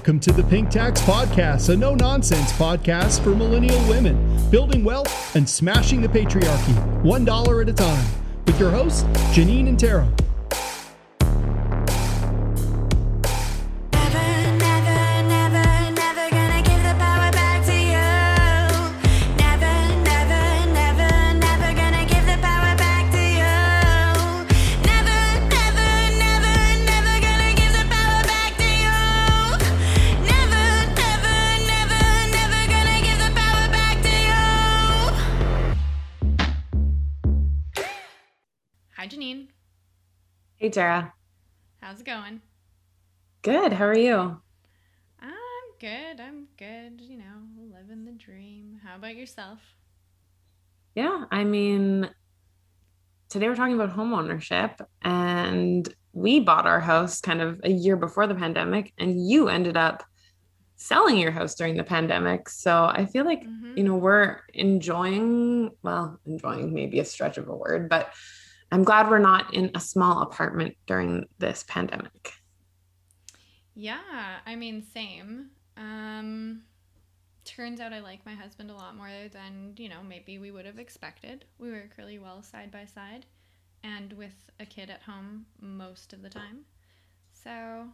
Welcome to the Pink Tax Podcast, a no nonsense podcast for millennial women, building wealth and smashing the patriarchy, $1 at a time, with your hosts, Janine and Tara. Hey, Tara. How's it going? Good. How are you? I'm good. I'm good. You know, living the dream. How about yourself? Yeah. I mean, today we're talking about homeownership, and we bought our house kind of a year before the pandemic, and you ended up selling your house during the pandemic. So I feel like, Mhm. you know, we're enjoying, well, enjoying maybe a stretch of a word, but I'm glad we're not in a small apartment during this pandemic. Yeah, I mean, same. Um, turns out I like my husband a lot more than, you know, maybe we would have expected. We work really well side by side and with a kid at home most of the time. So,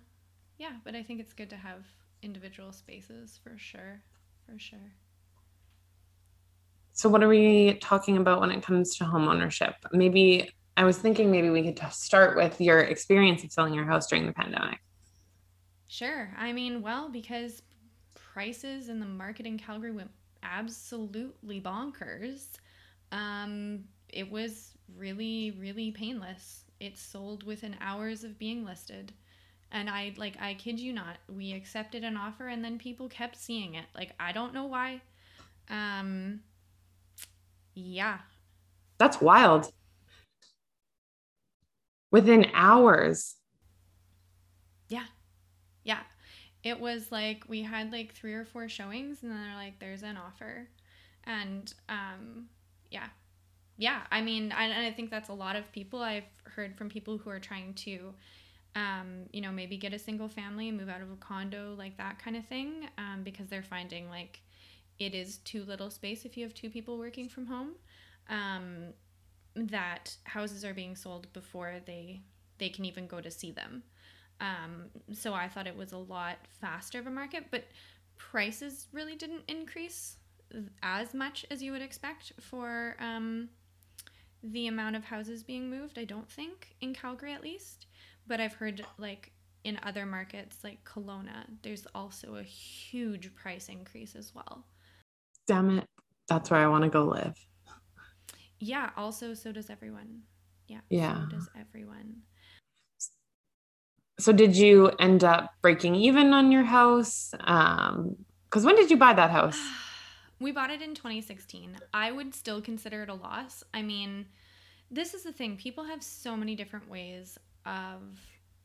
yeah, but I think it's good to have individual spaces for sure. For sure. So, what are we talking about when it comes to home ownership? Maybe I was thinking maybe we could start with your experience of selling your house during the pandemic. Sure. I mean, well, because prices in the market in Calgary went absolutely bonkers. Um, it was really, really painless. It sold within hours of being listed. And I like I kid you not, we accepted an offer and then people kept seeing it. Like I don't know why. Um yeah. That's wild. Within hours. Yeah. Yeah. It was like we had like three or four showings and then they're like there's an offer. And um yeah. Yeah, I mean, I, and I think that's a lot of people I've heard from people who are trying to um, you know, maybe get a single family and move out of a condo, like that kind of thing, um, because they're finding like it is too little space if you have two people working from home. Um, that houses are being sold before they they can even go to see them. Um, so I thought it was a lot faster of a market, but prices really didn't increase as much as you would expect for um, the amount of houses being moved. I don't think in Calgary at least, but I've heard like in other markets like Kelowna, there's also a huge price increase as well. Damn it. That's where I want to go live. Yeah, also so does everyone. Yeah, Yeah. so does everyone. So, did you end up breaking even on your house? Um, because when did you buy that house? We bought it in 2016. I would still consider it a loss. I mean, this is the thing. People have so many different ways of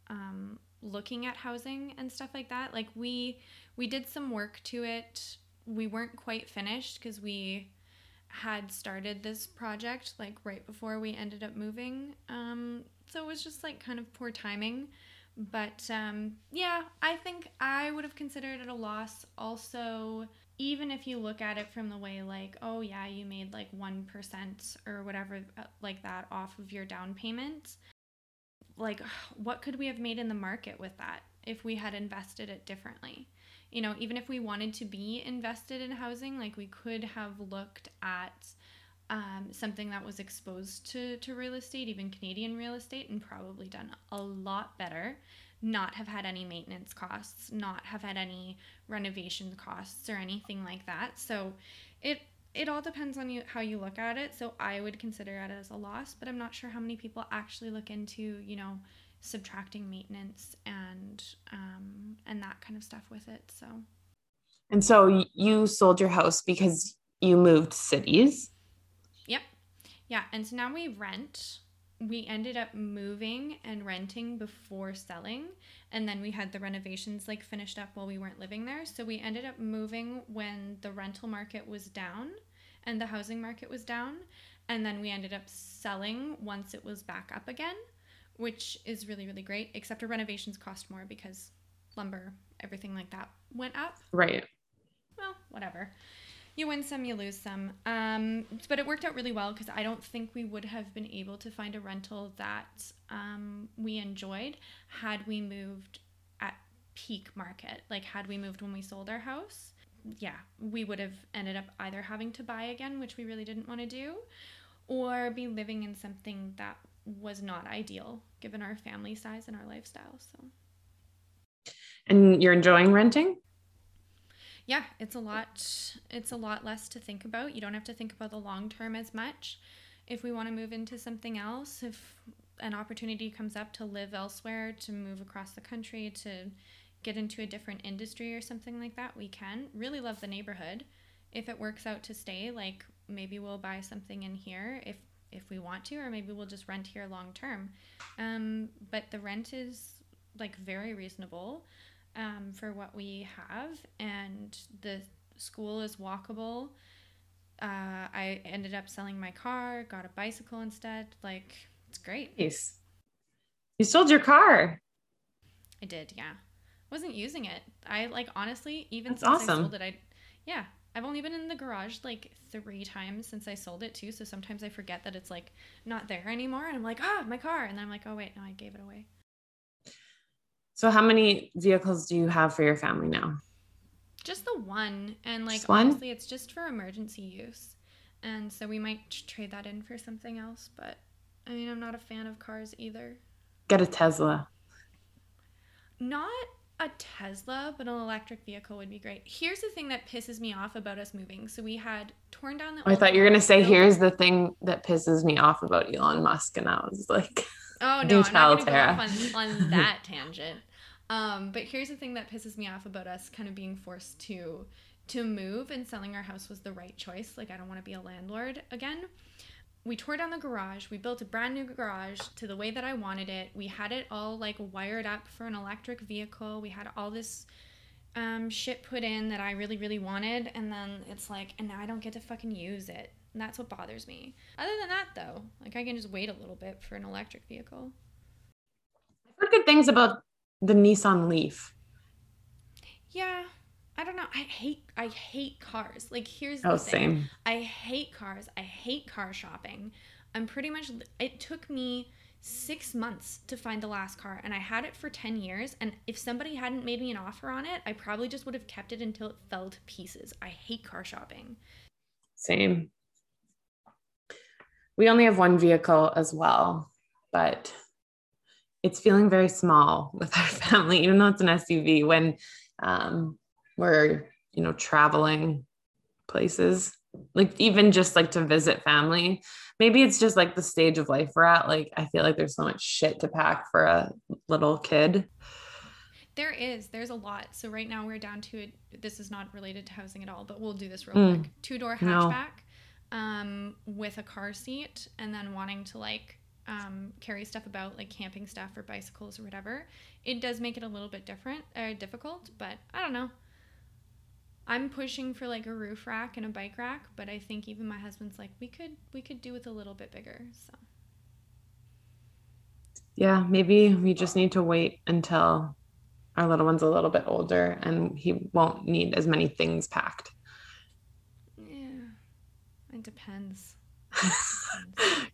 um, looking at housing and stuff like that. Like we we did some work to it. We weren't quite finished because we had started this project like right before we ended up moving. Um, so it was just like kind of poor timing. But um, yeah, I think I would have considered it a loss. Also, even if you look at it from the way like, oh yeah, you made like 1% or whatever uh, like that off of your down payment, like what could we have made in the market with that if we had invested it differently? You know, even if we wanted to be invested in housing, like we could have looked at um, something that was exposed to, to real estate, even Canadian real estate, and probably done a lot better. Not have had any maintenance costs, not have had any renovation costs or anything like that. So it it all depends on you how you look at it. So I would consider it as a loss, but I'm not sure how many people actually look into, you know, subtracting maintenance and um, and that kind of stuff with it. So And so, you sold your house because you moved cities. Yep. Yeah. And so now we rent. We ended up moving and renting before selling. And then we had the renovations like finished up while we weren't living there. So we ended up moving when the rental market was down and the housing market was down. And then we ended up selling once it was back up again, which is really, really great. Except our renovations cost more because lumber, everything like that went up. Right. Well, whatever. You win some, you lose some. Um, but it worked out really well because I don't think we would have been able to find a rental that um, we enjoyed had we moved at peak market. Like, had we moved when we sold our house, yeah, we would have ended up either having to buy again, which we really didn't want to do, or be living in something that was not ideal given our family size and our lifestyle. So, And you're enjoying renting? yeah it's a lot it's a lot less to think about. You don't have to think about the long term as much. If we want to move into something else if an opportunity comes up to live elsewhere to move across the country to get into a different industry or something like that we can. Really love the neighborhood. If it works out to stay like maybe we'll buy something in here. If if we want to or maybe we'll just rent here long term um, but the rent is like very reasonable um, for what we have, and the school is walkable. Uh, I ended up selling my car, got a bicycle instead. Like, it's great. Nice. You sold your car. I did, yeah. Wasn't using it. I like honestly, even That's since I sold it, I yeah. I've only been in the garage like three times since I sold it too. So sometimes I forget that it's like not there anymore, and I'm like, ah, my car, and then I'm like, oh wait, no, I gave it away. So how many vehicles do you have for your family now? Just the one, and like one? honestly, it's just for emergency use, and so we might trade that in for something else. But I mean, I'm not a fan of cars either. Get a Tesla. Not a Tesla, but an electric vehicle would be great. Here's the thing that pisses me off about us moving. So we had torn down the. I thought you were gonna say, built- here's the thing that pisses me off about Elon Musk. And I was like, Oh no, I'm not gonna go off on, on that tangent. Um, but here's the thing that pisses me off about us kind of being forced to to move and selling our house was the right choice. Like I don't want to be a landlord again. We tore down the garage. We built a brand new garage to the way that I wanted it. We had it all like wired up for an electric vehicle. We had all this um, shit put in that I really, really wanted, and then it's like, and now I don't get to fucking use it. And that's what bothers me. Other than that, though, like I can just wait a little bit for an electric vehicle. I've heard good things about the Nissan Leaf. Yeah, I don't know. I hate I hate cars. Like here's the Oh, thing. same. I hate cars. I hate car shopping. I'm pretty much it took me 6 months to find the last car and I had it for 10 years and if somebody hadn't made me an offer on it, I probably just would have kept it until it fell to pieces. I hate car shopping. Same. We only have one vehicle as well, but it's feeling very small with our family, even though it's an SUV when um, we're, you know, traveling places, like even just like to visit family. Maybe it's just like the stage of life we're at. Like, I feel like there's so much shit to pack for a little kid. There is. There's a lot. So right now we're down to it. This is not related to housing at all, but we'll do this real Mm. quick. Two door No. hatchback, um, with a car seat, and then wanting to like um, carry stuff about like camping stuff or bicycles or whatever. It does make it a little bit different, uh, difficult, but I don't know. I'm pushing for like a roof rack and a bike rack, but I think even my husband's like we could we could do with a little bit bigger. So Yeah, maybe we just need to wait until our little one's a little bit older and he won't need as many things packed. yeah, it depends.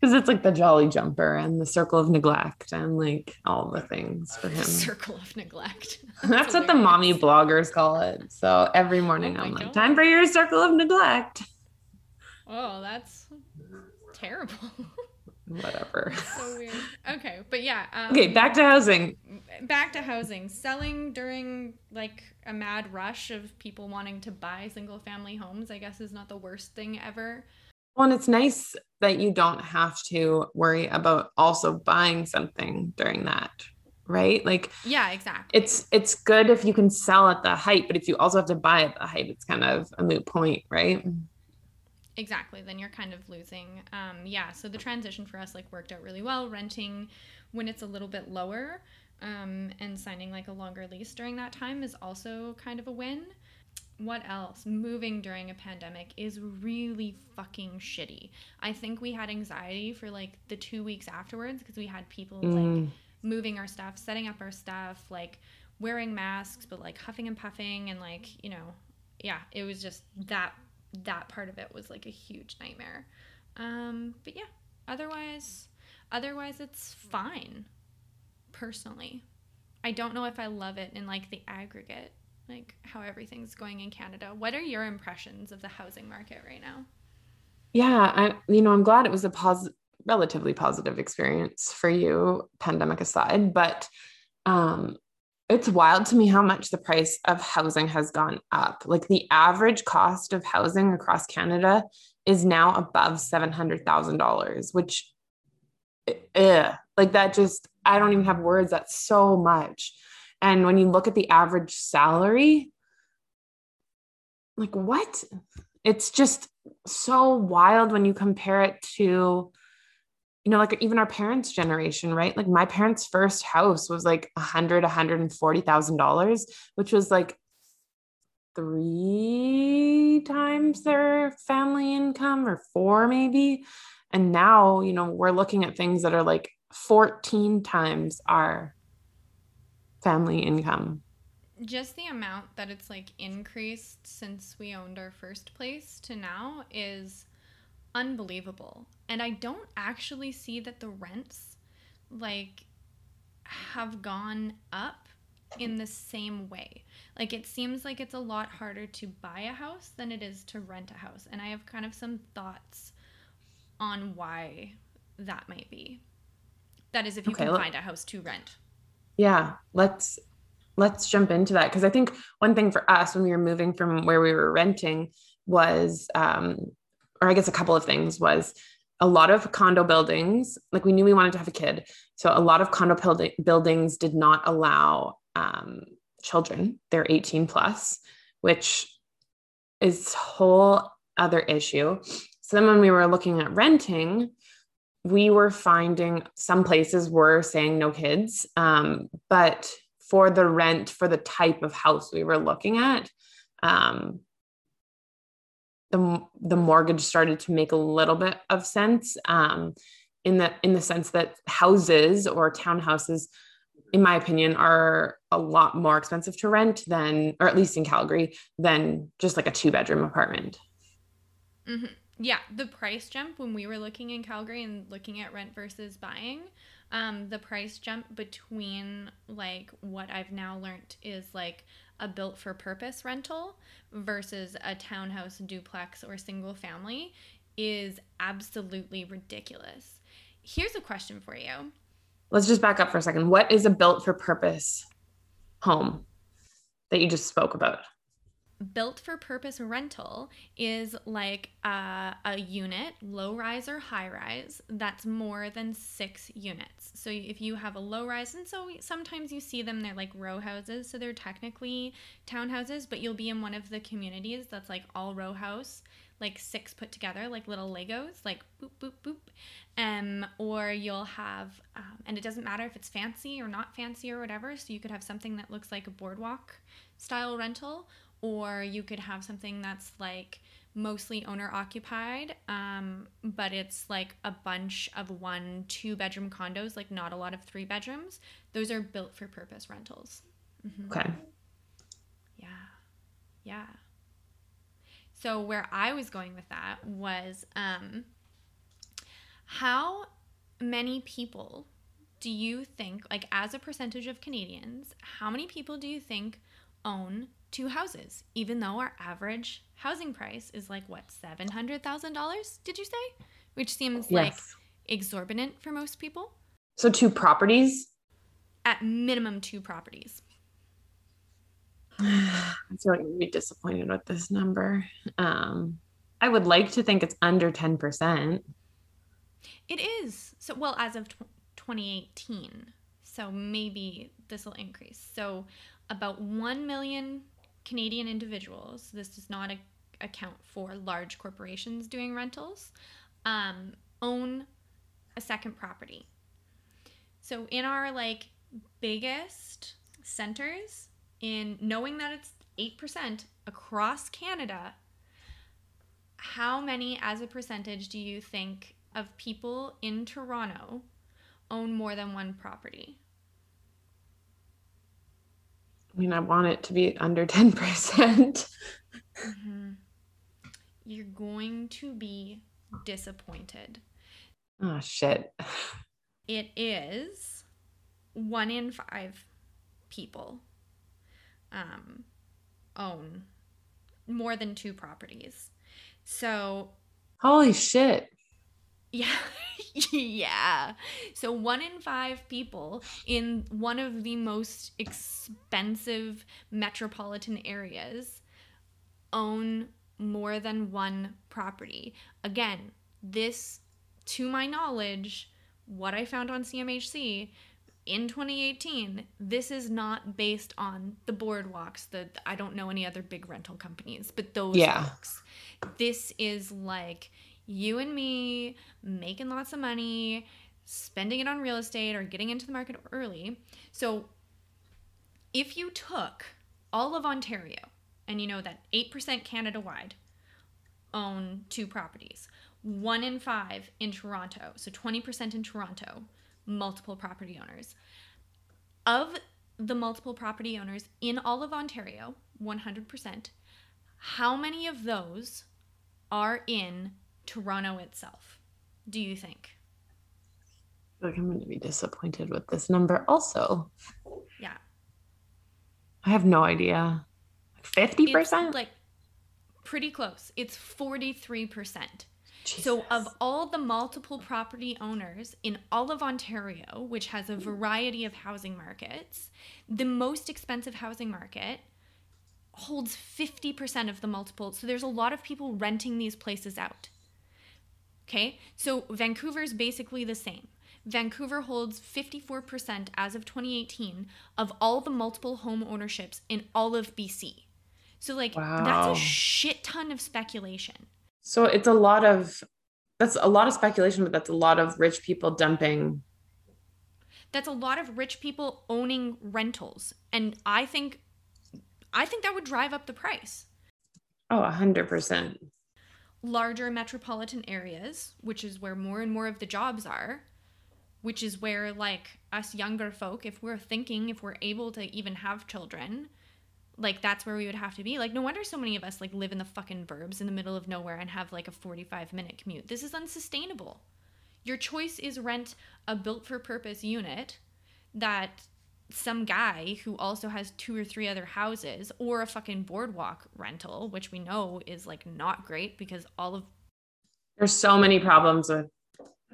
Because it's like the jolly jumper and the circle of neglect and like all the things for him. Circle of neglect. That's what the mommy bloggers call it. So every morning Oh I'm like, God. time for your circle of neglect. Oh, that's terrible. Whatever. so weird. Okay, but yeah. Um, Okay, back to housing. back to housing. Selling during like a mad rush of people wanting to buy single family homes, I guess, is not the worst thing ever. Well, and it's nice that you don't have to worry about also buying something during that, right? Like Yeah, exactly. it's it's good if you can sell at the height, but if you also have to buy at the height, it's kind of a moot point, right? Exactly. Then you're kind of losing. Um, yeah. So the transition for us like worked out really well. Renting when it's a little bit lower, um, and signing like a longer lease during that time is also kind of a win. What else? Moving during a pandemic is really fucking shitty. I think we had anxiety for like the two weeks afterwards because we had people like Mm, moving our stuff, setting up our stuff, like wearing masks but like huffing and puffing and like you know yeah it was just that that part of it was like a huge nightmare um but yeah otherwise otherwise it's fine personally i don't know if i love it in like the aggregate like how everything's going in canada what are your impressions of the housing market right now Yeah, I you know, I'm glad it was a positive relatively positive experience for you, pandemic aside, but um it's wild to me how much the price of housing has gone up. Like the average cost of housing across Canada is now above $700,000, which eh, like that just I don't even have words that's so much. And when you look at the average salary, like what? It's just so wild when you compare it to you know like even our parents generation right like my parents first house was like a hundred a hundred and forty thousand dollars which was like three times their family income or four maybe and now you know we're looking at things that are like 14 times our family income just the amount that it's like increased since we owned our first place to now is unbelievable. And I don't actually see that the rents like have gone up in the same way. Like it seems like it's a lot harder to buy a house than it is to rent a house. And I have kind of some thoughts on why that might be. That is if you Okay, can let- find a house to rent. Yeah, let's let's jump into that. Because I think one thing for us when we were moving from where we were renting was um or I guess a couple of things was a lot of condo buildings like we knew we wanted to have a kid. So a lot of condo building, buildings did not allow um, children. They're 18 plus which is whole other issue. So then when we were looking at renting we were finding some places were saying no kids um, but for the rent for the type of house we were looking at um, the, the mortgage started to make a little bit of sense um, in the in the sense that houses or townhouses in my opinion are a lot more expensive to rent than or at least in calgary than just like a two bedroom apartment. Hmm Yeah, the price jump when we were looking in Calgary and looking at rent versus buying, um, the price jump between like what I've now learned is like a built for purpose rental versus a townhouse, duplex, or single family is absolutely ridiculous. Here's a question for you. let's just back up for a second what is a built for purpose home that you just spoke about built for purpose rental is like a, a unit, low rise or high rise, that's more than six units. So if you have a low rise, and so sometimes you see them, they're like row houses, so they're technically townhouses, but you'll be in one of the communities that's like all row house, like six put together, like little Legos, like boop, boop, boop. Um, or you'll have, um, and it doesn't matter if it's fancy or not fancy or whatever, so you could have something that looks like a boardwalk style rental or you could have something that's like mostly owner occupied um, but it's like a bunch of one two bedroom condos like not a lot of three bedrooms those are built for purpose rentals. Okay. Yeah. Yeah. So where i was going with that was um, how many people do you think like as a percentage of canadians how many people do you think own two houses even though our average housing price is like what $700000 did you say which seems like exorbitant for most people so two properties at minimum two properties I feel like I'm gonna be disappointed with this number. Um, I would like to think it's under 10%. It is. So, well, as of tw 2018. So maybe this will increase. So, about 1 million Canadian individuals, this does not a- account for large corporations doing rentals, um, own a second property. So, in our like biggest centers, in knowing that it's 8% across Canada, how many as a percentage do you think of people in Toronto own more than one property? I mean, I want it to be under 10%. Mhm. You're going to be disappointed. Oh, shit. It is one in five people um, own more than two properties. So Holy shit. Yeah. yeah. So one in five people in one of the most expensive metropolitan areas own more than one property. Again, this, to my knowledge, what I found on CMHC in 2018, this is not based on the boardwalks. The I don't know any other big rental companies, but those Yeah. folks. This is like you and me making lots of money, spending it on real estate or getting into the market early. So if you took all of Ontario, and you know that 8% Canada wide own two properties, one in five in Toronto, so 20% in Toronto, multiple property owners. Of the multiple property owners in all of Ontario, 100%, how many of those are in Toronto itself? Do you think? Like, I'm going to be disappointed with this number also. Yeah. I have no idea. 50%? It's like pretty close. It's 43%. So, of all the multiple property owners in all of Ontario, which has a variety of housing markets, the most expensive housing market holds 50% of the multiple. So, there's a lot of people renting these places out. Okay, so Vancouver's basically the same. Vancouver holds 54% as of 2018 of all the multiple home ownerships in all of BC. So, like, that's a shit ton of speculation. So it's a lot of that's a lot of speculation, but that's a lot of rich people dumping. that's a lot of rich people owning rentals and i think i think that would drive up the price Oh, a hundred percent. Larger metropolitan areas which is where more and more of the jobs are which is where like us younger folk if we're thinking if we're able to even have children like that's where we would have to be. Like no wonder so many of us like live in the fucking burbs in the middle of nowhere and have like a 45 minute commute. This is unsustainable. Your choice is rent a built for purpose unit that some guy who also has two or three other houses or a fucking boardwalk rental which we know is like not great because all of There's so many problems with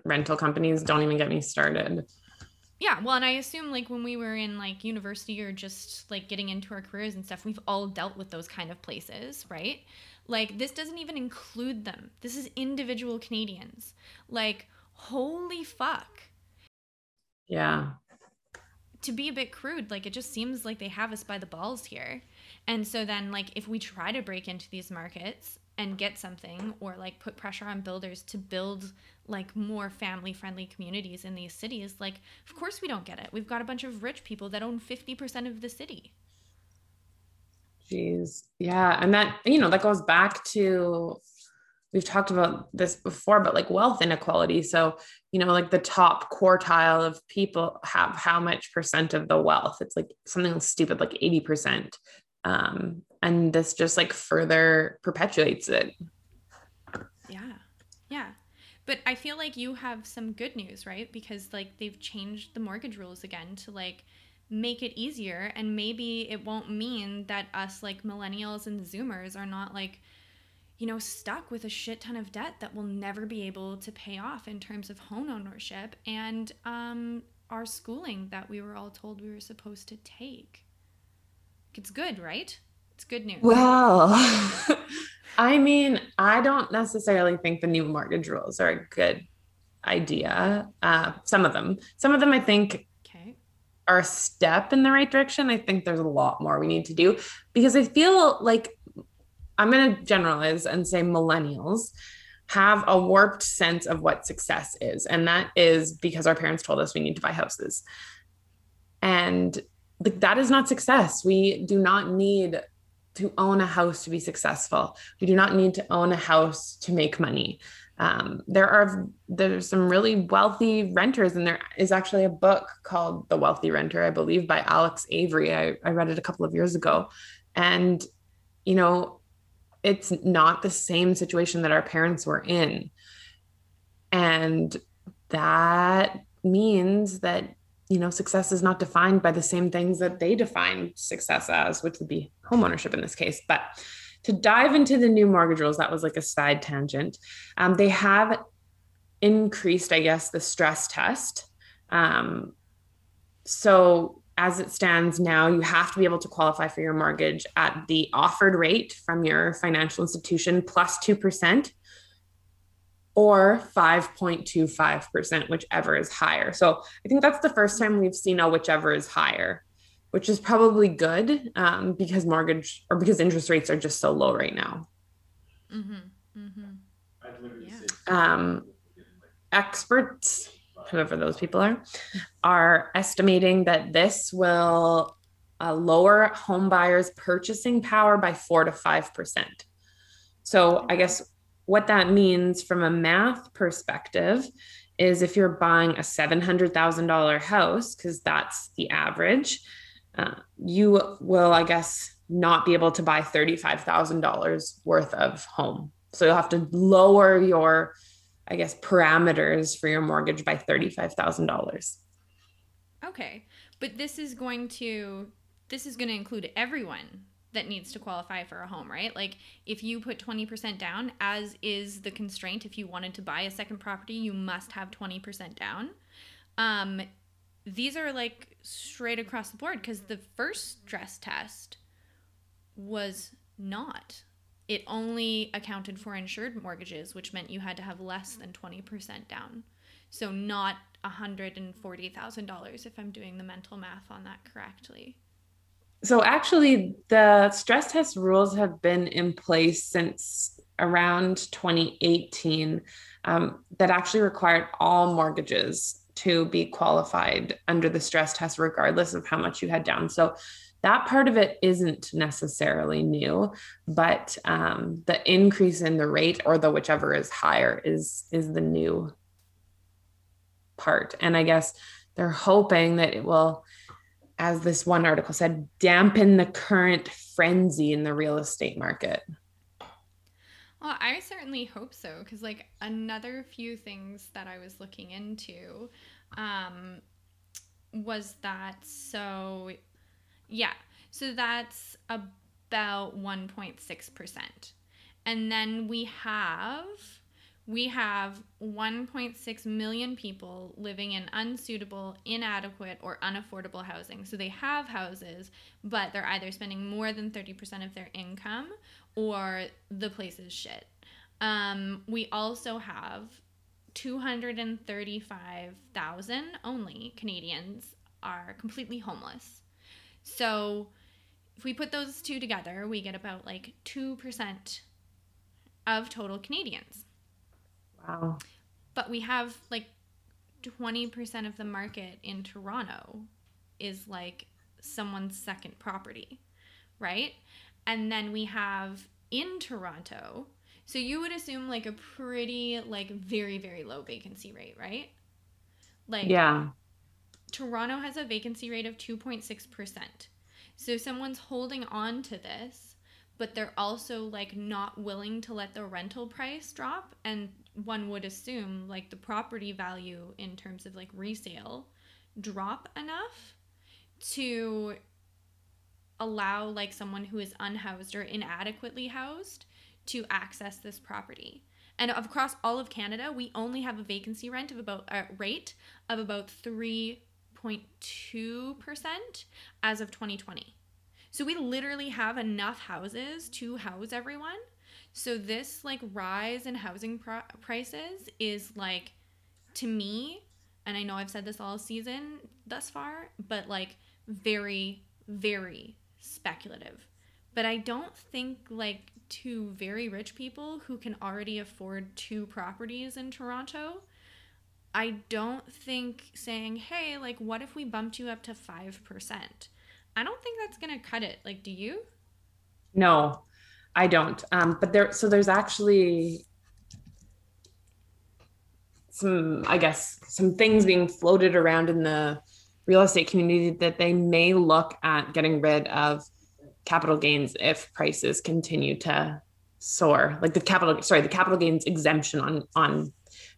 rental companies. Don't even get me started. Yeah, well, and I assume like when we were in like university or just like getting into our careers and stuff, we've all dealt with those kind of places, right? Like this doesn't even include them. This is individual Canadians. Like, holy fuck. Yeah. To be a bit crude, like it just seems like they have us by the balls here. And so then like if we try to break into these markets and get something or like put pressure on builders to build like more family friendly communities in these cities like of course we don't get it we've got a bunch of rich people that own 50% of the city Jeez. Yeah. And that, you know, that goes back to, we've talked about this before, but like wealth inequality. So, you know, like the top quartile of people have how much percent of the wealth? It's like something stupid, like 80%. Um, and this just like further perpetuates it. yeah yeah but i feel like you have some good news right because like they've changed the mortgage rules again to like make it easier and maybe it won't mean that us like millennials and zoomers are not like you know stuck with a shit ton of debt that we'll never be able to pay off in terms of home ownership and um our schooling that we were all told we were supposed to take it's good right it's good news Well, I mean, I don't necessarily think the new mortgage rules are a good idea. Uh, some of them, some of them, I think okay are a step in the right direction. I think there's a lot more we need to do because I feel like I'm going to generalize and say millennials have a warped sense of what success is. And that is because our parents told us we need to buy houses. And that is not success. We do not need to own a house to be successful. We do not need to own a house to make money. um, there are there's some really wealthy renters and there is actually a book called the wealthy renter i believe by alex avery i, I read it a couple of years ago and you know it's not the same situation that our parents were in and that means that you know success is not defined by the same things that they define success as which would be homeownership in this case but to dive into the new mortgage rules, that was like a side tangent. Um, they have increased, I guess, the stress test. Um, so as it stands now, you have to be able to qualify for your mortgage at the offered rate from your financial institution plus 2% or 5.25%, whichever is higher. So I think that's the first time we've seen a whichever is higher which is probably good um, because mortgage or because interest rates are just so low right now. Mm-hmm. Mm-hmm. Yeah. Um, experts, whoever those people are, are estimating that this will uh, lower home buyers' purchasing power by four to five percent. So I guess what that means from a math perspective is if you're buying a $700,000 house, because that's the average, uh, you will, I guess, not be able to buy $35,000 worth of home. So you'll have to lower your, I guess, parameters for your mortgage by $35,000. Okay. But this is going to this is going to include everyone that needs to qualify for a home, right? Like if you put 20% down as is the constraint if you wanted to buy a second property, you must have 20% down. Um these are like straight across the board because the first stress test was not. It only accounted for insured mortgages, which meant you had to have less than 20% down. So, not $140,000 if I'm doing the mental math on that correctly. So, actually, the stress test rules have been in place since around 2018 um, that actually required all mortgages to be qualified under the stress test, regardless of how much you had down. So that part of it isn't necessarily new, but um, the increase in the rate or the whichever is higher is is the new part. And I guess they're hoping that it will, as this one article said, dampen the current frenzy in the real estate market. Well, I certainly hope so because, like, another few things that I was looking into um, was that so, yeah, so that's about 1.6%. And then we have we have 1.6 million people living in unsuitable, inadequate, or unaffordable housing. So they have houses, but they're either spending more than 30% of their income or the place is shit. Um, we also have 235,000 only Canadians are completely homeless. So if we put those two together, we get about like 2% of total Canadians. Wow. But we have like 20% of the market in Toronto is like someone's second property, right? And then we have in Toronto, so you would assume like a pretty like very very low vacancy rate, right? Like Yeah. Toronto has a vacancy rate of 2.6%. So someone's holding on to this, but they're also like not willing to let the rental price drop and one would assume like the property value in terms of like resale drop enough to allow like someone who is unhoused or inadequately housed to access this property. And across all of Canada, we only have a vacancy rent of about a uh, rate of about 3.2% as of 2020. So we literally have enough houses to house everyone. So this like rise in housing prices is like to me, and I know I've said this all season thus far, but like very very speculative. But I don't think like to very rich people who can already afford two properties in Toronto. I don't think saying, hey, like, what if we bumped you up to 5%? I don't think that's going to cut it. Like, do you? No, I don't. Um, but there, so there's actually some I guess some things being floated around in the real estate community that they may look at getting rid of capital gains if prices continue to soar like the capital sorry the capital gains exemption on on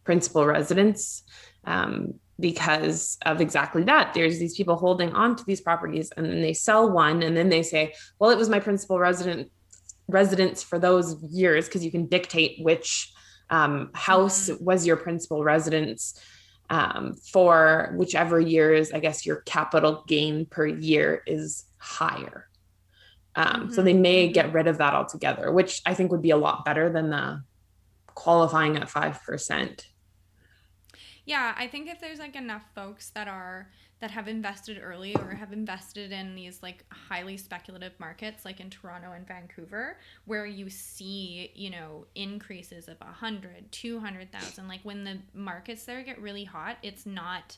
principal residence um, because of exactly that there's these people holding on to these properties and then they sell one and then they say well it was my principal resident residence for those years because you can dictate which um, house Mhm. was your principal residence um, for whichever years i guess your capital gain per year is higher um, so they may mhm. get rid of that altogether which i think would be a lot better than the qualifying at 5% Yeah, I think if there's like enough folks that are that have invested early or have invested in these like highly speculative markets like in Toronto and Vancouver where you see, you know, increases of 100, 200,000 like when the markets there get really hot, it's not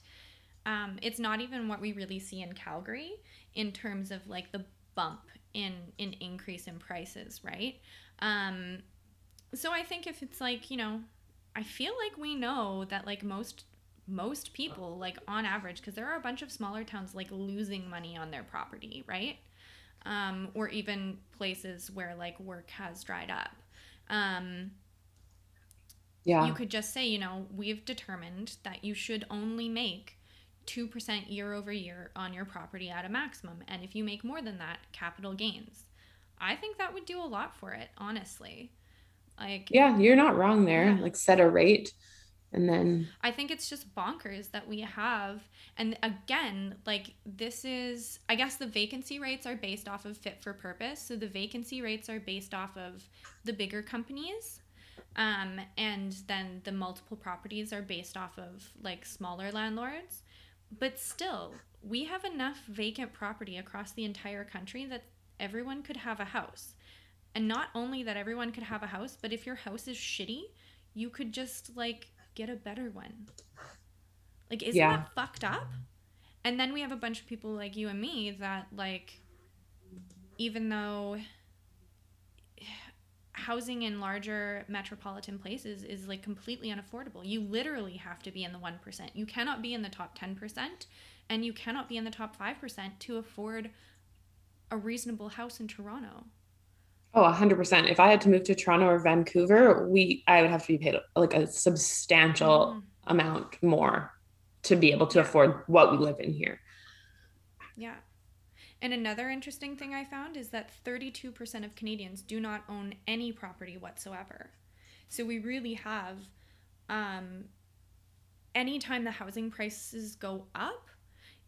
um it's not even what we really see in Calgary in terms of like the bump in in increase in prices, right? Um so I think if it's like, you know, I feel like we know that like most most people like on average because there are a bunch of smaller towns like losing money on their property, right? Um, or even places where like work has dried up. Um, yeah you could just say, you know, we've determined that you should only make 2% year over year on your property at a maximum. And if you make more than that, capital gains. I think that would do a lot for it, honestly. Like, yeah you're not wrong there Yeah. like set a rate and then I think it's just bonkers that we have, and again, like this is, I guess the vacancy rates are based off of fit for purpose. So the vacancy rates are based off of the bigger companies, um, and then the multiple properties are based off of like smaller landlords. But still, we have enough vacant property across the entire country that everyone could have a house. And not only that everyone could have a house, but if your house is shitty, you could just like get a better one. Like, isn't Yeah. that fucked up? And then we have a bunch of people like you and me that like, even though housing in larger metropolitan places is like completely unaffordable. You literally have to be in the 1%. You cannot be in the top 10% and you cannot be in the top 5% to afford a reasonable house in Toronto. Oh, 100%. If I had to move to Toronto or Vancouver, we I would have to be paid like a substantial Mhm. amount more to be able to Yeah. afford what we live in here. Yeah. And another interesting thing I found is that 32% of Canadians do not own any property whatsoever. So we really have, um, anytime the housing prices go up,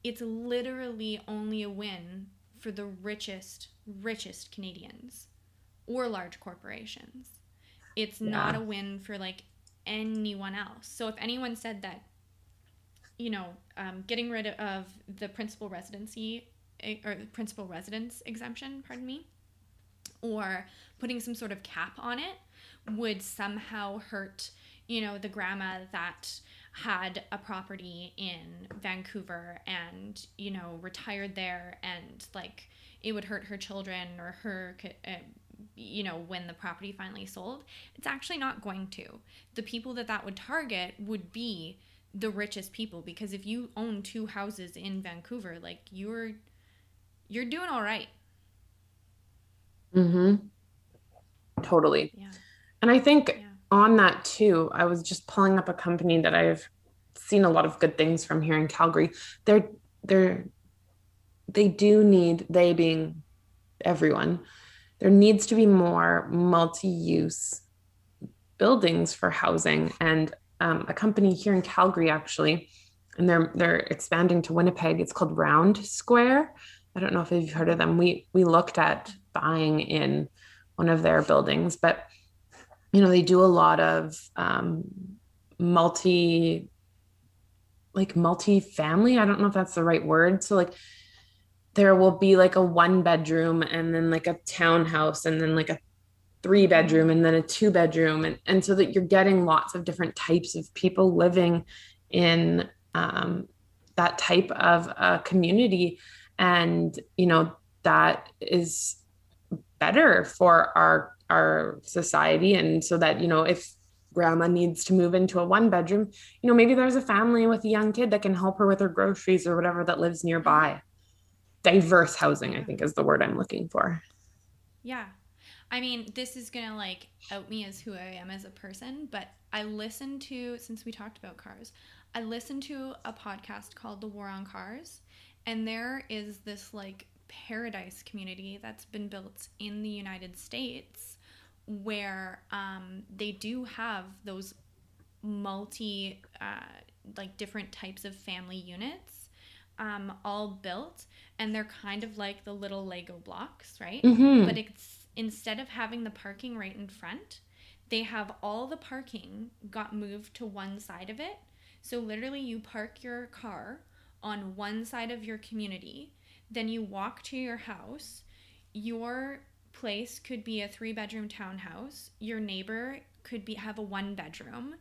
it's literally only a win for the richest, richest Canadians or large corporations. It's not a win for like anyone else. So if anyone said that, you know, um, getting rid of the principal residency eh, or principal residence exemption, pardon me, or putting some sort of cap on it would somehow hurt, you know, the grandma that had a property in Vancouver and, you know, retired there and like it would hurt her children or her uh, you know when the property finally sold it's actually not going to the people that that would target would be the richest people because if you own two houses in Vancouver like you're you're doing all right Mm-hmm. Totally. yeah And I think yeah on that too, I was just pulling up a company that I've seen a lot of good things from here in Calgary. They're they're they do need they being everyone. There needs to be more multi-use buildings for housing, and um, a company here in Calgary actually, and they're they're expanding to Winnipeg. It's called Round Square. I don't know if you've heard of them. We we looked at buying in one of their buildings, but you know they do a lot of um, multi like multi-family i don't know if that's the right word so like there will be like a one bedroom and then like a townhouse and then like a three bedroom and then a two bedroom. And, and so that you're getting lots of different types of people living in um, that type of a community. And you know that is better for our our society. And so that you know if grandma needs to move into a one bedroom, you know, maybe there's a family with a young kid that can help her with her groceries or whatever that lives nearby. Diverse housing, I think, is the word I'm looking for. Yeah. I mean, this is going to like out me as who I am as a person, but I listened to, since we talked about cars, I listened to a podcast called The War on Cars, and there is this like paradise community that's been built in the United States where um, they do have those multi, uh, like different types of family units um, all built, and they're kind of like the little Lego blocks, right? Mhm. But it's instead of having the parking right in front, they have all the parking got moved to one side of it. So literally, you park your car on one side of your community, then you walk to your house. Your place could be a three bedroom townhouse. Your neighbor could be have a one bedroom.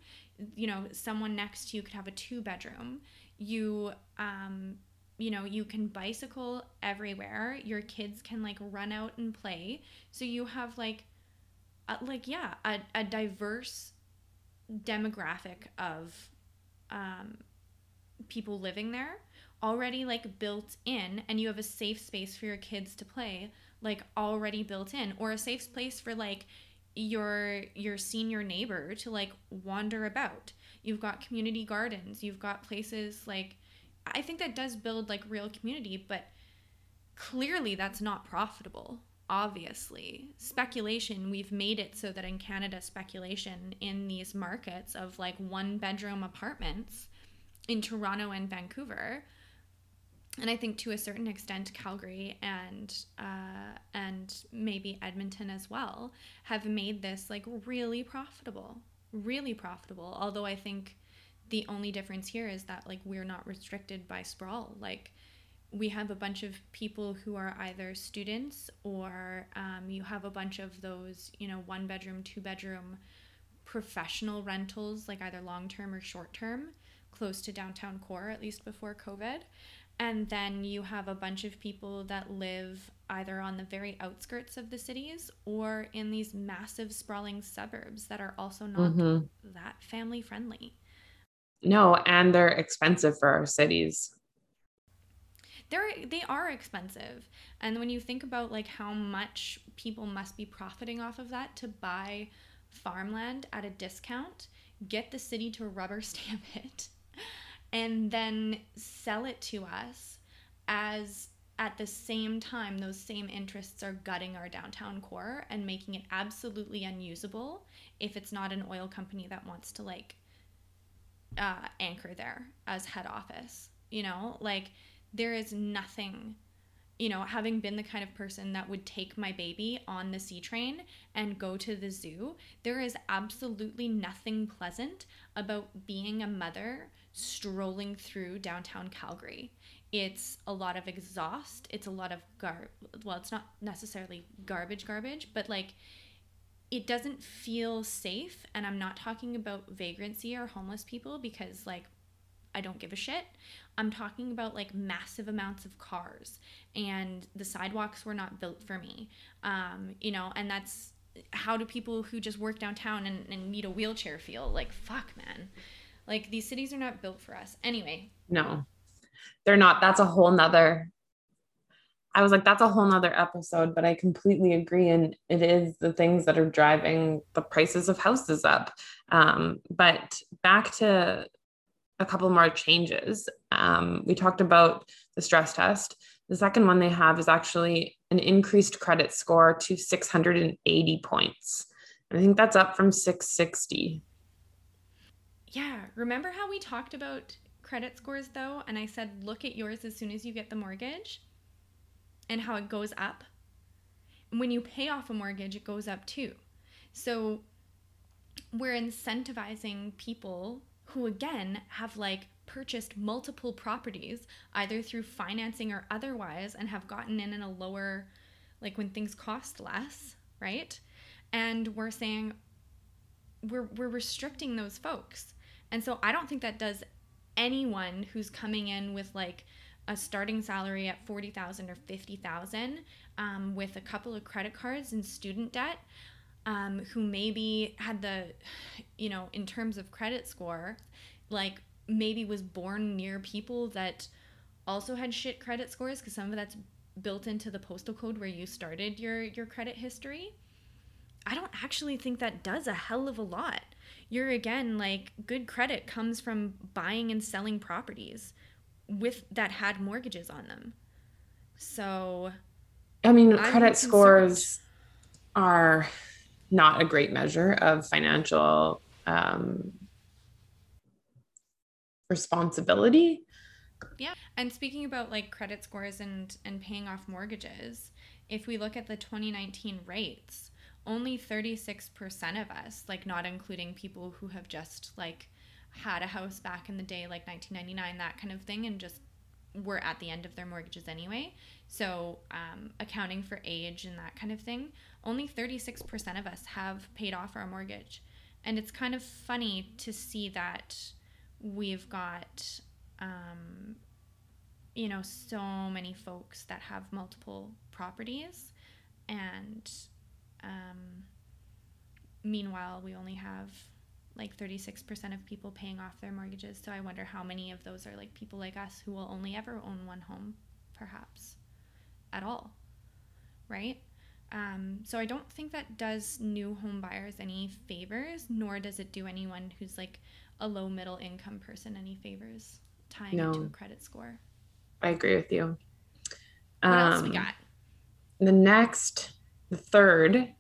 You know, someone next to you could have a two bedroom. You um you know, you can bicycle everywhere. Your kids can like run out and play. So you have like uh, like yeah, a, a diverse demographic of um people living there already like built in and you have a safe space for your kids to play like already built in or a safe place for like your your senior neighbor to like wander about you've got community gardens you've got places like i think that does build like real community but clearly that's not profitable obviously speculation we've made it so that in canada speculation in these markets of like one bedroom apartments in toronto and vancouver and I think to a certain extent, Calgary and uh, and maybe Edmonton as well have made this like really profitable, really profitable. Although I think the only difference here is that like we're not restricted by sprawl. Like we have a bunch of people who are either students or um, you have a bunch of those you know one bedroom, two bedroom professional rentals, like either long term or short term, close to downtown core at least before COVID. And then you have a bunch of people that live either on the very outskirts of the cities or in these massive sprawling suburbs that are also not Mhm. that family friendly. No, and they're expensive for our cities. They're they are expensive. And when you think about like how much people must be profiting off of that to buy farmland at a discount, get the city to rubber stamp it, and then sell it to us as at the same time those same interests are gutting our downtown core and making it absolutely unusable if it's not an oil company that wants to like uh, anchor there as head office you know? Like there is nothing you know having been the kind of person that would take my baby on the CTrain and go to the zoo there is absolutely nothing pleasant about being a mother strolling through downtown calgary. It's a lot of exhaust. It's a lot of gar well it's not necessarily garbage garbage but like it doesn't feel safe and i'm not talking about vagrancy or homeless people because like i don't give a shit. I'm talking about like massive amounts of cars and the sidewalks were not built for me um, you know and that's how do people who just work downtown and, and need a wheelchair feel? Like fuck man. Like these cities are not built for us. Anyway. No, they're not. That's a whole nother. I was like, that's a whole nother episode, but I completely agree. And it is the things that are driving the prices of houses up. Um, but back to a couple more changes. Um, we talked about the stress test. The second one they have is actually an increased credit score to 680 points. I think that's up from 660. Yeah. Remember how we talked about credit scores though? And I said, look at yours as soon as you get the mortgage and how it goes up. And when you pay off a mortgage, it goes up too. So we're incentivizing people who, again, have like purchased multiple properties either through financing or otherwise and have gotten in in a lower, like when things cost less, right? And we're saying, we're, we're restricting those folks. And so I don't think that does anyone who's coming in with like a starting salary at 40,000 or 50,000 um, with a couple of credit cards and student debt um, who maybe had the, you know, in terms of credit score, like maybe was born near people that also had shit credit scores because some of that's built into the postal code where you started your your credit history. I don't actually think that does a hell of a lot. You're again like good credit comes from buying and selling properties with that had mortgages on them. So I mean, I'm credit concerned. scores are not a great measure of financial um, responsibility. Yeah. And speaking about like credit scores and and paying off mortgages, if we look at the 2019 rates, only 36% of us, like not including people who have just like had a house back in the day like 1999 that kind of thing and just were at the end of their mortgages anyway. So, um, accounting for age and that kind of thing, only 36% of us have paid off our mortgage. And it's kind of funny to see that we've got um, you know, so many folks that have multiple properties, and um, meanwhile, we only have like 36% of people paying off their mortgages. So I wonder how many of those are like people like us who will only ever own one home, perhaps at all, right? Um, so I don't think that does new home buyers any favors, nor does it do anyone who's like a low middle income person any favors tying it to a credit score. I agree with you. What else we Um, got? The next, the third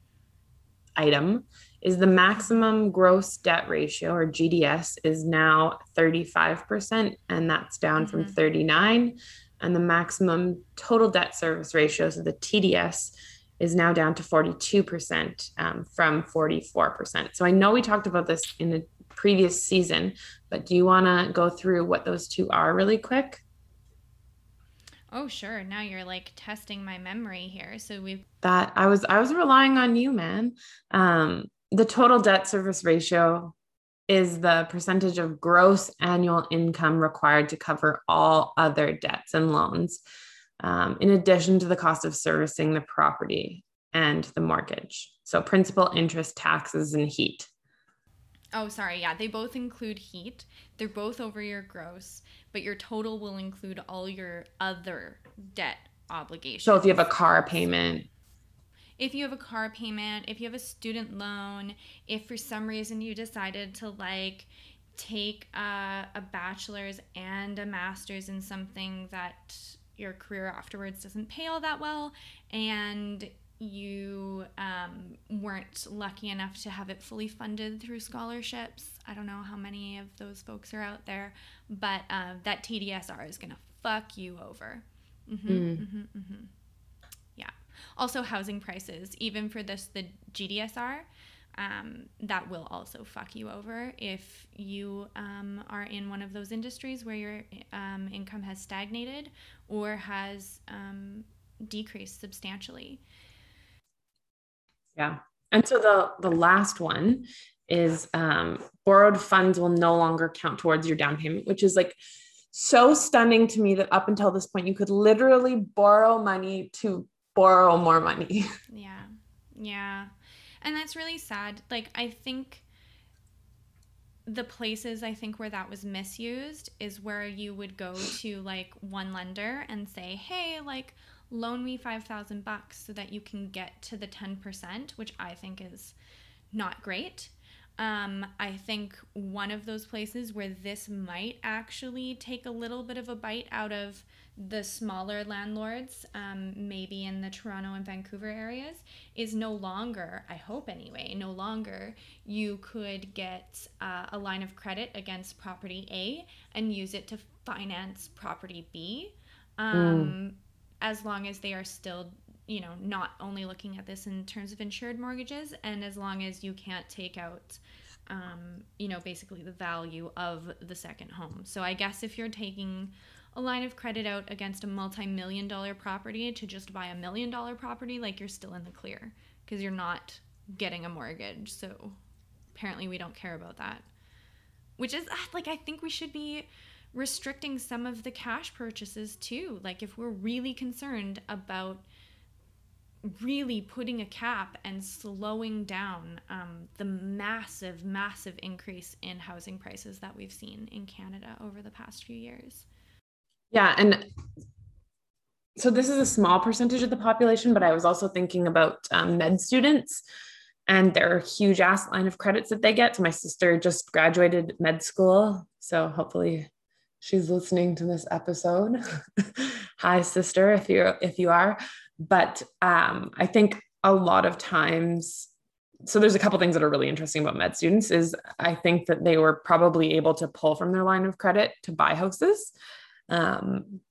item is the maximum gross debt ratio or GDS is now 35%, and that's down from Mhm. 39. And the maximum total debt service ratio, so the TDS, is now down to 42% um, from 44%. So I know we talked about this in the previous season, but do you want to go through what those two are really quick? Oh, sure. Now you're like testing my memory here. So we've that I was I was relying on you, man. Um, the total debt service ratio is the percentage of gross annual income required to cover all other debts and loans, um, in addition to the cost of servicing the property and the mortgage. So principal, interest, taxes, and heat. Oh, sorry. Yeah, they both include heat. They're both over your gross, but your total will include all your other debt obligations. So if you have a car payment, if you have a car payment, if you have a student loan, if for some reason you decided to like take a, a bachelor's and a master's in something that your career afterwards doesn't pay all that well, and you um, weren't lucky enough to have it fully funded through scholarships. I don't know how many of those folks are out there, but uh, that TDSR is gonna fuck you over. hmm Mm. hmm hmm Yeah. Also, housing prices, even for this, the GDSR, um, that will also fuck you over if you um, are in one of those industries where your um, income has stagnated or has um, decreased substantially. Yeah. And so the the last one is um, borrowed funds will no longer count towards your down payment, which is like so stunning to me that up until this point you could literally borrow money to borrow more money. Yeah. Yeah. And that's really sad. Like, I think the places I think where that was misused is where you would go to like one lender and say, hey, like, loan me 5,000 bucks so that you can get to the 10%, which I think is not great. Um, I think one of those places where this might actually take a little bit of a bite out of the smaller landlords, um, maybe in the Toronto and Vancouver areas, is no longer, I hope anyway, no longer you could get uh, a line of credit against property A and use it to finance property B. Um, As long as they are still, you know, not only looking at this in terms of insured mortgages, and as long as you can't take out um, you know, basically the value of the second home. So I guess if you're taking a line of credit out against a multi-million dollar property to just buy a million dollar property, like you're still in the clear because you're not getting a mortgage. So apparently we don't care about that. Which is ah, like I think we should be restricting some of the cash purchases too. Like if we're really concerned about really putting a cap and slowing down um, the massive, massive increase in housing prices that we've seen in Canada over the past few years. Yeah. And so this is a small percentage of the population, but I was also thinking about um, med students and their huge ass line of credits that they get. So my sister just graduated med school. So hopefully she's listening to this episode. Hi, sister, if you're if you are. But um, I think a lot of times, so there's a couple things that are really interesting about med students. Is I think that they were probably able to pull from their line of credit to buy houses. Um,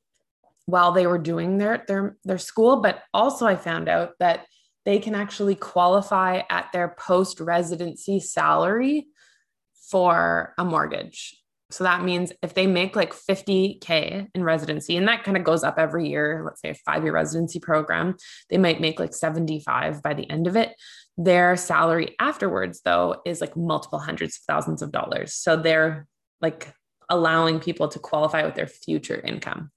while they were doing their their their school but also i found out that they can actually qualify at their post residency salary for a mortgage so that means if they make like 50K in residency, and that kind of goes up every year, let's say a five year residency program, they might make like 75 by the end of it. Their salary afterwards, though, is like multiple hundreds of thousands of dollars. So they're like allowing people to qualify with their future income.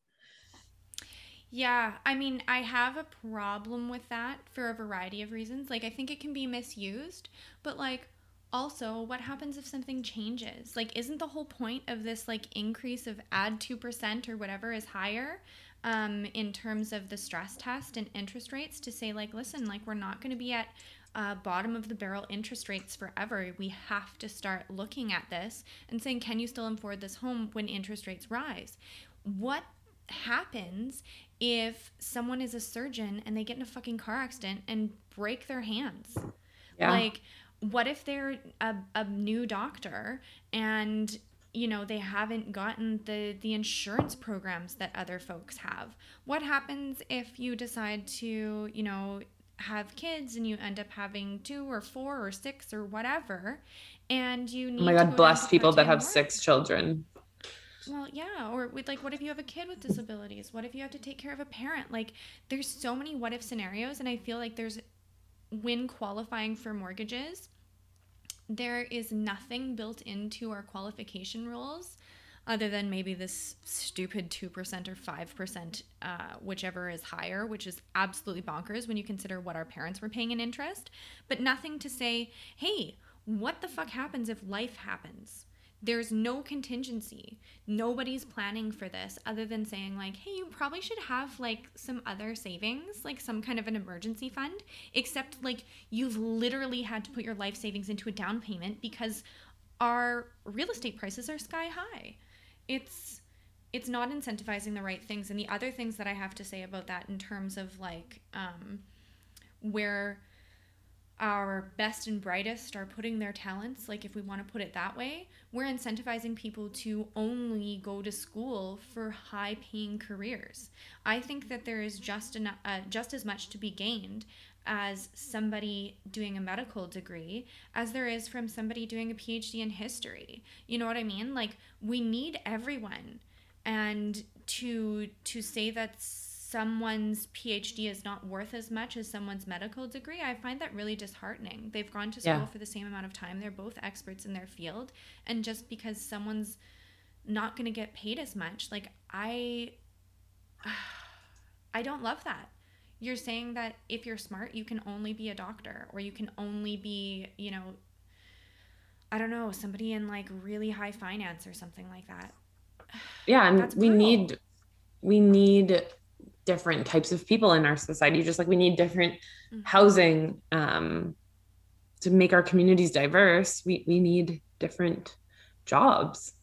Yeah, I mean, I have a problem with that for a variety of reasons. Like, I think it can be misused, but like, also what happens if something changes like isn't the whole point of this like increase of add 2% or whatever is higher um, in terms of the stress test and interest rates to say like listen like we're not going to be at uh, bottom of the barrel interest rates forever. We have to start looking at this and saying can you still afford this home when interest rates rise? What happens if someone is a surgeon and they get in a fucking car accident and break their hands? Yeah. like what if they're a, a new doctor and you know they haven't gotten the the insurance programs that other folks have? What happens if you decide to you know have kids and you end up having two or four or six or whatever and you need Oh my God, go bless people that have work. six children. Well, yeah, or with like what if you have a kid with disabilities? What if you have to take care of a parent? Like there's so many what if scenarios and I feel like there's when qualifying for mortgages, there is nothing built into our qualification rules other than maybe this stupid 2% or 5%, uh, whichever is higher, which is absolutely bonkers when you consider what our parents were paying in interest. But nothing to say, hey, what the fuck happens if life happens? There's no contingency. Nobody's planning for this other than saying, like, hey, you probably should have like some other savings, like some kind of an emergency fund, except like you've literally had to put your life savings into a down payment because our real estate prices are sky high. It's it's not incentivizing the right things and the other things that I have to say about that in terms of like um where our best and brightest are putting their talents, like if we want to put it that way, we're incentivizing people to only go to school for high paying careers. I think that there is just enough, uh, just as much to be gained as somebody doing a medical degree as there is from somebody doing a PhD in history. You know what I mean? Like we need everyone. And to to say that someone's PhD is not worth as much as someone's medical degree, I find that really disheartening. They've gone to school Yeah. for the same amount of time. They're both experts in their field, and just because someone's not going to get paid as much, like I I don't love that. You're saying that if you're smart, you can only be a doctor or you can only be, you know, I don't know, somebody in like really high finance or something like that. Yeah, and That's we brutal. need we need different types of people in our society, just like we need different Mhm. housing um, to make our communities diverse. We we need different jobs.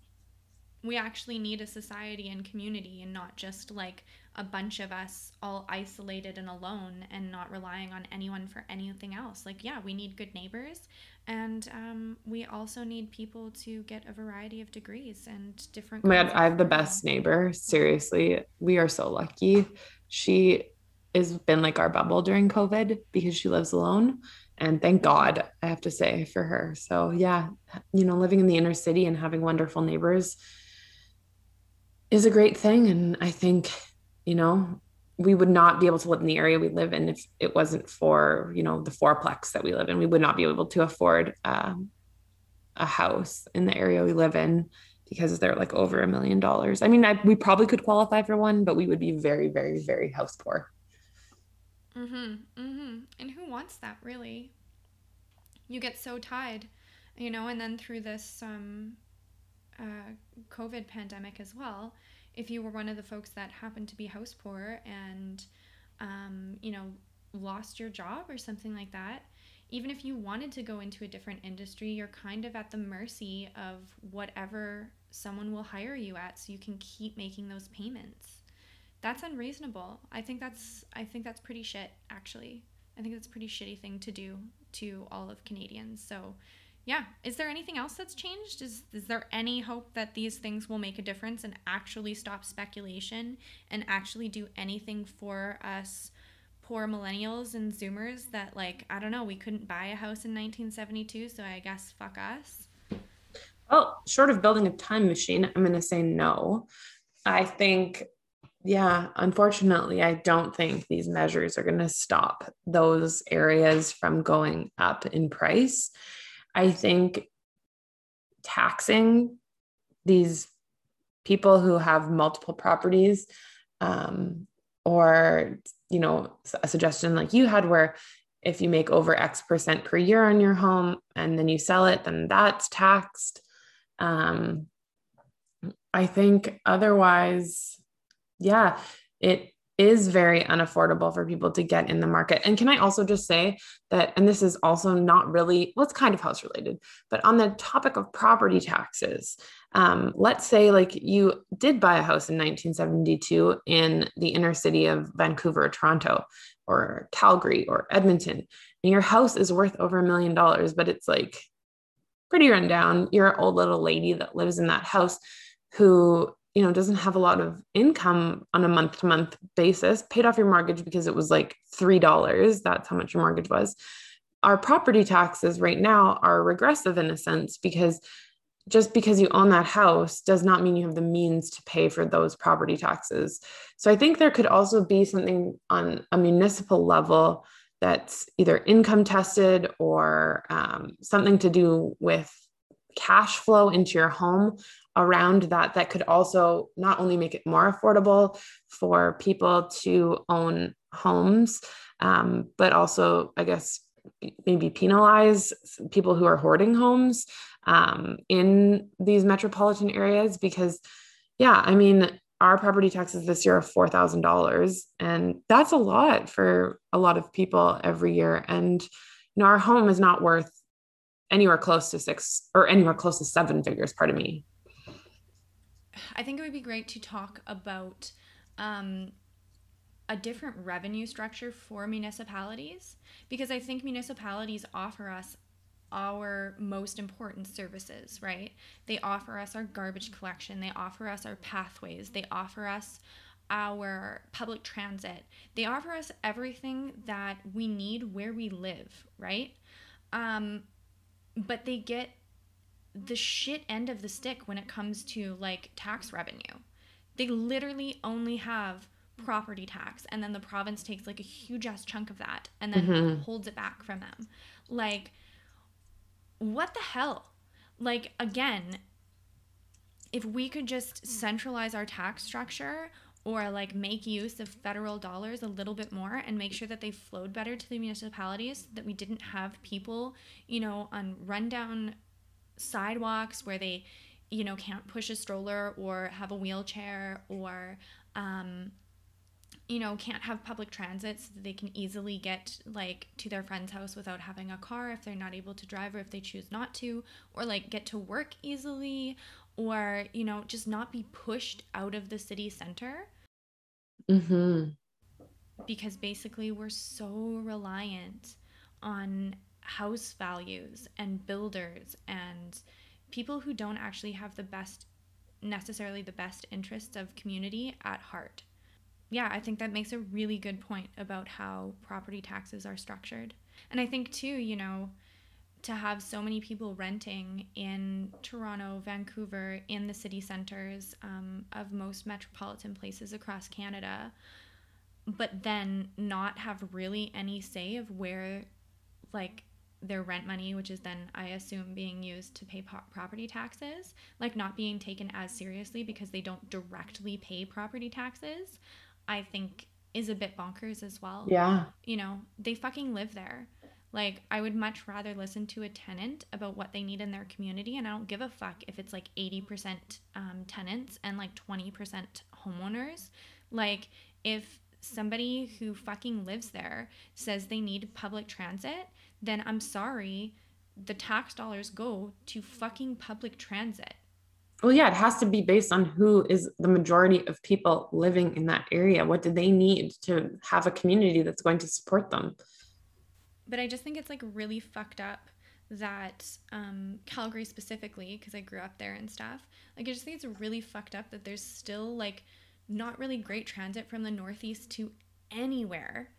we actually need a society and community and not just like a bunch of us all isolated and alone and not relying on anyone for anything else like yeah we need good neighbors and um, we also need people to get a variety of degrees and different Oh my god, I have the best neighbor. Seriously, we are so lucky. She has been like our bubble during COVID because she lives alone. And thank God, I have to say, for her. So, yeah, you know, living in the inner city and having wonderful neighbors is a great thing. And I think, you know, we would not be able to live in the area we live in if it wasn't for, you know, the fourplex that we live in. We would not be able to afford um, a house in the area we live in because they're like over a million dollars. I mean, I, we probably could qualify for one, but we would be very, very, very house poor. Mm-hmm. Mm-hmm. And who wants that really? You get so tied, you know, and then through this um uh COVID pandemic as well, if you were one of the folks that happened to be house poor and um, you know, lost your job or something like that, even if you wanted to go into a different industry, you're kind of at the mercy of whatever someone will hire you at so you can keep making those payments that's unreasonable. I think that's I think that's pretty shit actually. I think that's a pretty shitty thing to do to all of Canadians. So, yeah, is there anything else that's changed? Is is there any hope that these things will make a difference and actually stop speculation and actually do anything for us poor millennials and zoomers that like, I don't know, we couldn't buy a house in 1972, so I guess fuck us. Well, short of building a time machine, I'm going to say no. I think yeah, unfortunately, I don't think these measures are going to stop those areas from going up in price. I think taxing these people who have multiple properties um, or you know a suggestion like you had where if you make over x percent per year on your home and then you sell it then that's taxed. Um, i think otherwise yeah, it is very unaffordable for people to get in the market. And can I also just say that, and this is also not really, well, it's kind of house related, but on the topic of property taxes, um, let's say like you did buy a house in 1972 in the inner city of Vancouver or Toronto or Calgary or Edmonton, and your house is worth over a million dollars, but it's like pretty run down. You're an old little lady that lives in that house who you know doesn't have a lot of income on a month to month basis paid off your mortgage because it was like $3 that's how much your mortgage was our property taxes right now are regressive in a sense because just because you own that house does not mean you have the means to pay for those property taxes. So I think there could also be something on a municipal level that's either income tested or um, something to do with cash flow into your home around that that could also not only make it more affordable for people to own homes um, but also i guess maybe penalize people who are hoarding homes um, in these metropolitan areas because yeah i mean our property taxes this year are $4000 and that's a lot for a lot of people every year. And you know our home is not worth anywhere close to six or anywhere close to seven figures pardon me I think it would be great to talk about um, a different revenue structure for municipalities because I think municipalities offer us our most important services, right? They offer us our garbage collection, they offer us our pathways, they offer us our public transit. They offer us everything that we need where we live, right? Um, but they get the shit end of the stick when it comes to like tax revenue. They literally only have property tax and then the province takes like a huge ass chunk of that and then mm-hmm. holds it back from them. Like what the hell? Like again, if we could just centralize our tax structure or like make use of federal dollars a little bit more and make sure that they flowed better to the municipalities that we didn't have people you know on rundown sidewalks where they, you know, can't push a stroller or have a wheelchair or, um, you know, can't have public transit so that they can easily get like to their friend's house without having a car if they're not able to drive or if they choose not to, or like get to work easily, or, you know, just not be pushed out of the city center. Mm-hmm. Because basically, we're so reliant on house values and builders and people who don't actually have the best necessarily the best interests of community at heart. Yeah, I think that makes a really good point about how property taxes are structured. And I think too, you know, to have so many people renting in Toronto, Vancouver, in the city centers um, of most metropolitan places across Canada, but then not have really any say of where, like, their rent money, which is then, I assume, being used to pay po- property taxes, like not being taken as seriously because they don't directly pay property taxes, I think is a bit bonkers as well. Yeah. You know, they fucking live there. Like, I would much rather listen to a tenant about what they need in their community, and I don't give a fuck if it's like 80% um, tenants and like 20% homeowners. Like, if somebody who fucking lives there says they need public transit, then I'm sorry, the tax dollars go to fucking public transit. Well, yeah, it has to be based on who is the majority of people living in that area. What do they need to have a community that's going to support them? but I just think it's like really fucked up that um, Calgary specifically, because I grew up there and stuff. Like I just think it's really fucked up that there's still like not really great transit from the northeast to anywhere.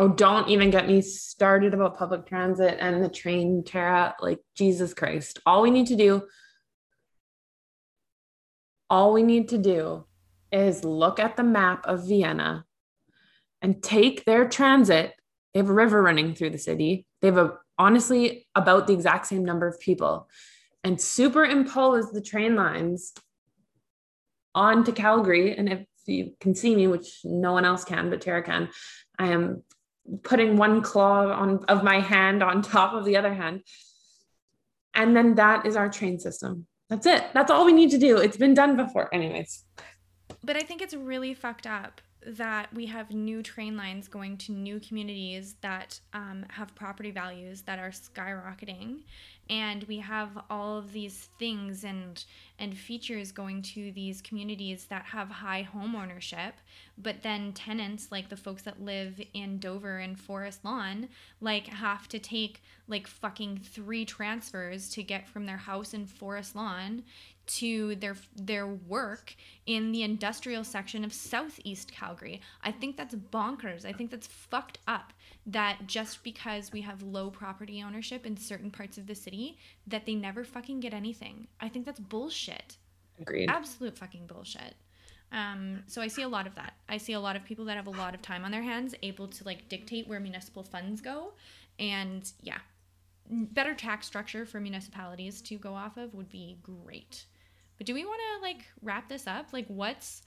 Oh, don't even get me started about public transit and the train, Tara. Like, Jesus Christ. All we need to do, all we need to do is look at the map of Vienna and take their transit. They have a river running through the city. They have a honestly about the exact same number of people and superimpose the train lines onto Calgary. And if you can see me, which no one else can, but Tara can, I am putting one claw on of my hand on top of the other hand. And then that is our train system. That's it. That's all we need to do. It's been done before. Anyways. But I think it's really fucked up that we have new train lines going to new communities that um, have property values that are skyrocketing and we have all of these things and and features going to these communities that have high home ownership but then tenants like the folks that live in Dover and Forest Lawn like have to take like fucking three transfers to get from their house in Forest Lawn to their their work in the industrial section of southeast Calgary. I think that's bonkers. I think that's fucked up that just because we have low property ownership in certain parts of the city that they never fucking get anything. I think that's bullshit. Agreed. Absolute fucking bullshit. Um, so I see a lot of that. I see a lot of people that have a lot of time on their hands able to like dictate where municipal funds go. And yeah, better tax structure for municipalities to go off of would be great. But do we want to like wrap this up? Like, what's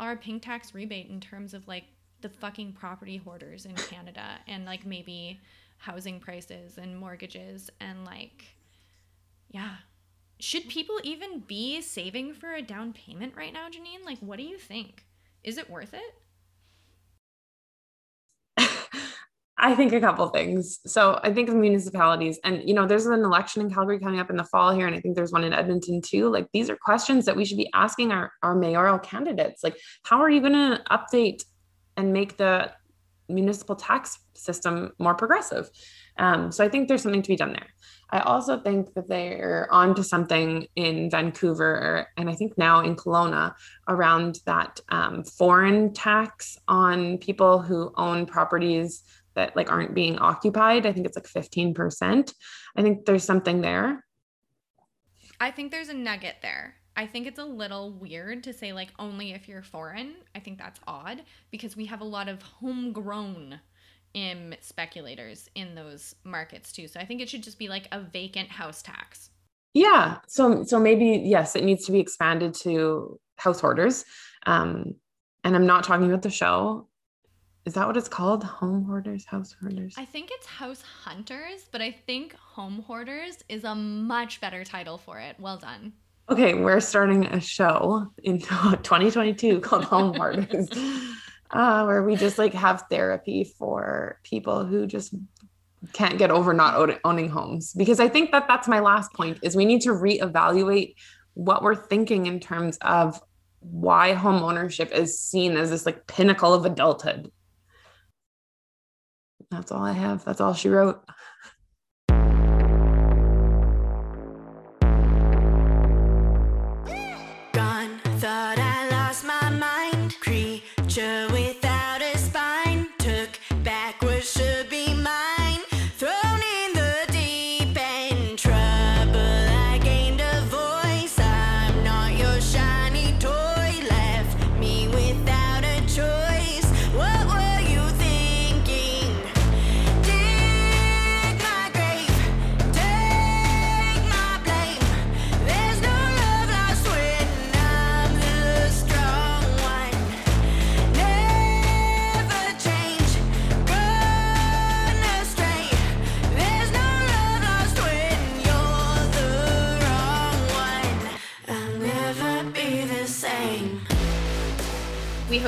our pink tax rebate in terms of like the fucking property hoarders in Canada and like maybe housing prices and mortgages and like, yeah. Should people even be saving for a down payment right now, Janine? Like, what do you think? Is it worth it? I think a couple things. So I think of municipalities, and you know, there's an election in Calgary coming up in the fall here, and I think there's one in Edmonton too. Like these are questions that we should be asking our, our mayoral candidates. Like, how are you going to update and make the municipal tax system more progressive? Um, so I think there's something to be done there. I also think that they're onto something in Vancouver and I think now in Kelowna around that um, foreign tax on people who own properties that like aren't being occupied. I think it's like 15%. I think there's something there. I think there's a nugget there. I think it's a little weird to say like only if you're foreign. I think that's odd because we have a lot of homegrown um, speculators in those markets too. So I think it should just be like a vacant house tax. Yeah. So so maybe yes, it needs to be expanded to house hoarders. Um, and I'm not talking about the show. Is that what it's called? Home hoarders, house hoarders. I think it's house hunters, but I think home hoarders is a much better title for it. Well done. Okay, we're starting a show in 2022 called Home Hoarders, uh, where we just like have therapy for people who just can't get over not owning homes. Because I think that that's my last point is we need to reevaluate what we're thinking in terms of why home ownership is seen as this like pinnacle of adulthood. That's all I have. That's all she wrote.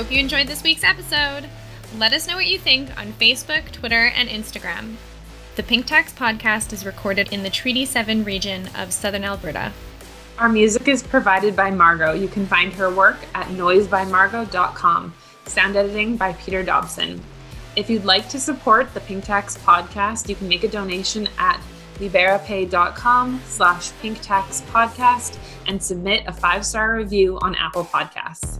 Hope you enjoyed this week's episode. Let us know what you think on Facebook, Twitter, and Instagram. The Pink Tax podcast is recorded in the Treaty 7 region of southern Alberta. Our music is provided by Margot. You can find her work at noisebymargot.com. Sound editing by Peter Dobson. If you'd like to support the Pink Tax podcast, you can make a donation at liberapay.com slash pinktaxpodcast and submit a five-star review on Apple Podcasts.